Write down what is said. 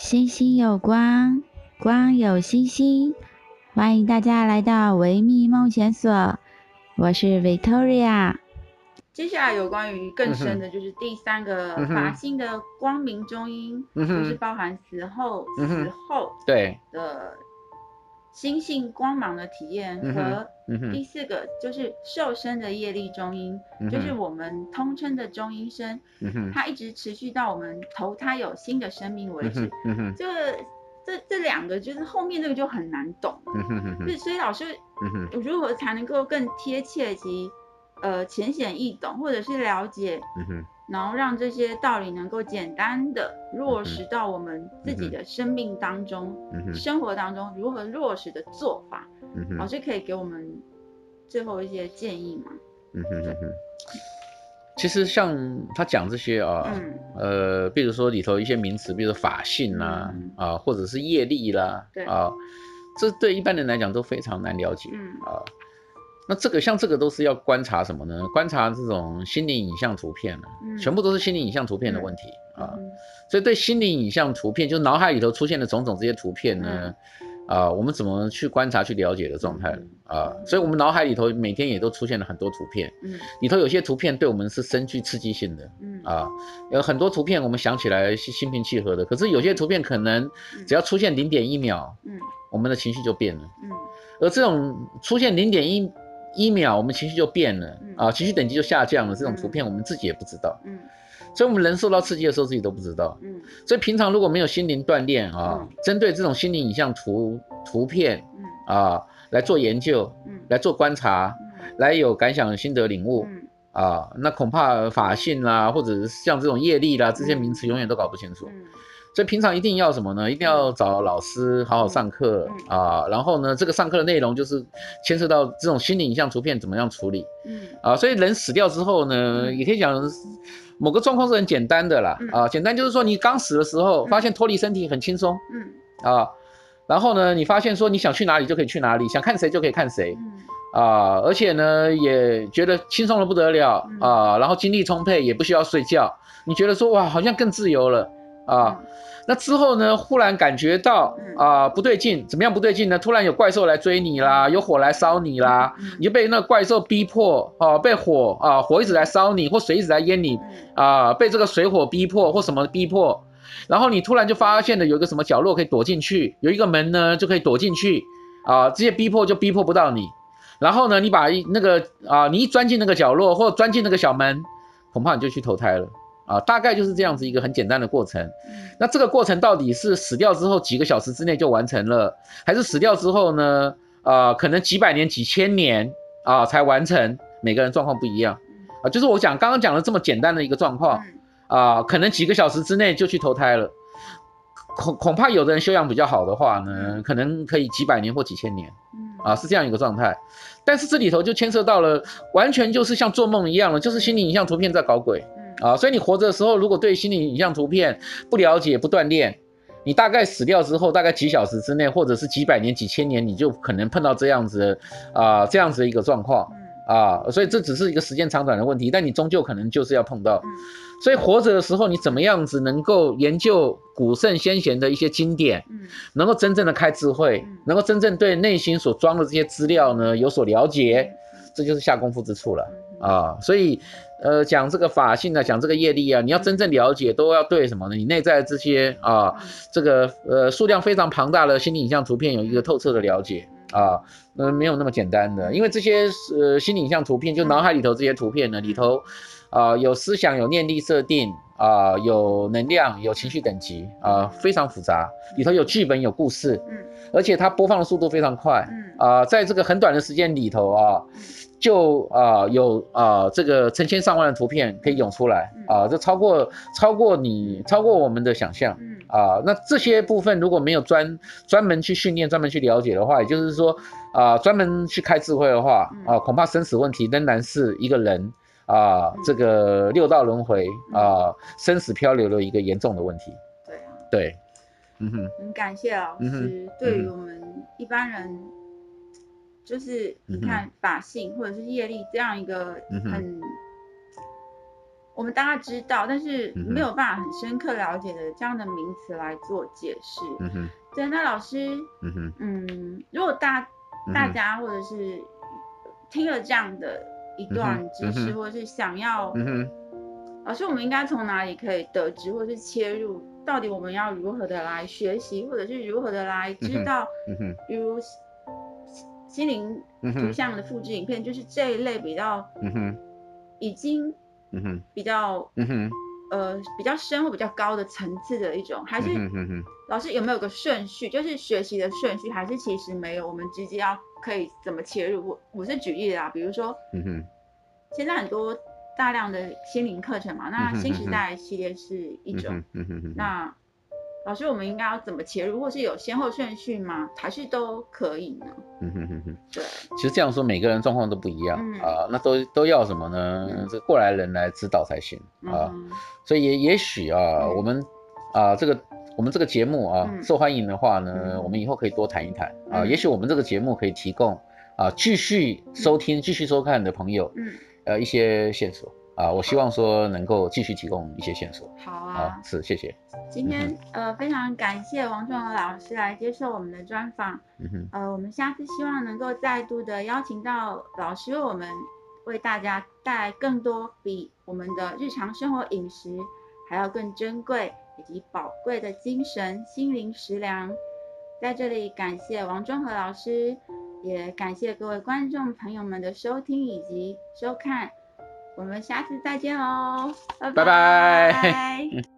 星星有光，光有星星，欢迎大家来到维密梦想所，我是 Victoria。接下来有关于更深的，就是第三个法性的光明中音，就、嗯、是包含死后、嗯、死后对。的心性光芒的体验和。第四个就是受身的业力中音，嗯，就是我们通称的中音声，嗯，它一直持续到我们投胎有新的生命为止。嗯、这个这这两个就是后面这个就很难懂，嗯，所以所以老师，嗯，如何才能够更贴切及呃浅显易懂，或者是了解？嗯然后让这些道理能够简单的落实到我们自己的生命当中、嗯、生活当中，如何落实的做法，嗯、老师可以给我们最后一些建议吗？嗯哼哼哼。其实像他讲这些啊，嗯、呃，比如说里头一些名词，比如说法性啦、嗯，啊，或者是业力啦，对啊，这对一般人来讲都非常难了解，嗯啊。那这个像这个都是要观察什么呢？观察这种心灵影像图片、嗯、全部都是心灵影像图片的问题、嗯、啊。所以对心灵影像图片，就脑海里头出现的种种这些图片呢，嗯、啊，我们怎么去观察、去了解的状态啊？所以我们脑海里头每天也都出现了很多图片，嗯，里头有些图片对我们是深具刺激性的，嗯啊，有很多图片我们想起来是心平气和的，可是有些图片可能只要出现零点一秒，嗯，我们的情绪就变了，嗯，而这种出现零点一。一秒，我们情绪就变了、嗯、啊，情绪等级就下降了。这种图片我们自己也不知道，嗯，所以我们人受到刺激的时候自己都不知道，嗯，所以平常如果没有心灵锻炼啊、嗯，针对这种心灵影像图图片，嗯啊，来做研究，嗯，来做观察，嗯、来有感想、心得、领悟，嗯啊，那恐怕法性啦，或者是像这种业力啦，这些名词永远都搞不清楚。所以平常一定要什么呢？一定要找老师好好上课、嗯、啊。然后呢，这个上课的内容就是牵涉到这种心理影像图片怎么样处理。嗯啊，所以人死掉之后呢，嗯、也可以讲某个状况是很简单的啦。嗯、啊，简单就是说你刚死的时候发现脱离身体很轻松。嗯啊，然后呢，你发现说你想去哪里就可以去哪里，想看谁就可以看谁。嗯啊，而且呢也觉得轻松的不得了啊，然后精力充沛，也不需要睡觉。你觉得说哇，好像更自由了。啊，那之后呢？忽然感觉到啊不对劲，怎么样不对劲呢？突然有怪兽来追你啦，有火来烧你啦，你就被那个怪兽逼迫啊，被火啊火一直来烧你，或水一直来淹你啊，被这个水火逼迫或什么逼迫，然后你突然就发现了有一个什么角落可以躲进去，有一个门呢就可以躲进去啊，这些逼迫就逼迫不到你，然后呢，你把那个啊你一钻进那个角落或钻进那个小门，恐怕你就去投胎了。啊，大概就是这样子一个很简单的过程。嗯，那这个过程到底是死掉之后几个小时之内就完成了，还是死掉之后呢？啊，可能几百年、几千年啊才完成？每个人状况不一样。啊，就是我讲刚刚讲的这么简单的一个状况啊，可能几个小时之内就去投胎了。恐恐怕有的人修养比较好的话呢，可能可以几百年或几千年。啊，是这样一个状态。但是这里头就牵涉到了，完全就是像做梦一样了，就是心理影像图片在搞鬼。啊，所以你活着的时候，如果对心理影像图片不了解、不锻炼，你大概死掉之后，大概几小时之内，或者是几百年、几千年，你就可能碰到这样子啊，这样子的一个状况啊。所以这只是一个时间长短的问题，但你终究可能就是要碰到。所以活着的时候，你怎么样子能够研究古圣先贤的一些经典，能够真正的开智慧，能够真正对内心所装的这些资料呢有所了解，这就是下功夫之处了啊。所以。呃，讲这个法性啊，讲这个业力啊，你要真正了解，都要对什么呢？你内在这些啊，这个呃数量非常庞大的心理影像图片有一个透彻的了解啊，嗯，没有那么简单的，因为这些呃心理影像图片，就脑海里头这些图片呢，里头啊有思想、有念力设定啊，有能量、有情绪等级啊，非常复杂，里头有剧本、有故事，嗯，而且它播放的速度非常快，嗯啊，在这个很短的时间里头啊。就啊、呃、有啊、呃、这个成千上万的图片可以涌出来啊，这、呃、超过超过你超过我们的想象啊、呃。那这些部分如果没有专专门去训练、专门去了解的话，也就是说啊、呃，专门去开智慧的话啊、呃，恐怕生死问题仍然是一个人啊、呃、这个六道轮回啊生死漂流的一个严重的问题。对啊，对，嗯哼，很感谢老师、嗯、对于我们一般人。就是你看法性或者是业力这样一个很我们大家知道，但是没有办法很深刻了解的这样的名词来做解释。嗯哼。对，那老师，嗯哼，嗯，如果大大家或者是听了这样的一段知识，或者是想要，老师，我们应该从哪里可以得知，或者是切入？到底我们要如何的来学习，或者是如何的来知道？比如心灵图像的复制影片，就是这一类比较，已经，比较。呃，比较深或比较高的层次的一种，还是老师有没有个顺序？就是学习的顺序，还是其实没有？我们直接要可以怎么切入？我我是举例的啊，比如说，嗯哼，现在很多大量的心灵课程嘛，那新时代系列是一种，嗯哼，那。老师，我们应该要怎么切入，或是有先后顺序吗？还是都可以呢？嗯哼哼哼，对。其实这样说，每个人状况都不一样啊、嗯呃，那都都要什么呢？嗯、这过来人来指导才行啊、嗯呃。所以也也许啊，嗯、我们啊、呃、这个我们这个节目啊、嗯、受欢迎的话呢，嗯、我们以后可以多谈一谈啊。嗯、也许我们这个节目可以提供啊继续收听、继、嗯、续收看的朋友，嗯，呃一些线索。啊，我希望说能够继续提供一些线索。好啊，好，是，谢谢。今天、嗯、呃非常感谢王仲和老师来接受我们的专访。嗯哼，呃，我们下次希望能够再度的邀请到老师，为我们为大家带来更多比我们的日常生活饮食还要更珍贵以及宝贵的精神心灵食粮。在这里感谢王仲和老师，也感谢各位观众朋友们的收听以及收看。我们下次再见哦，拜拜。拜拜。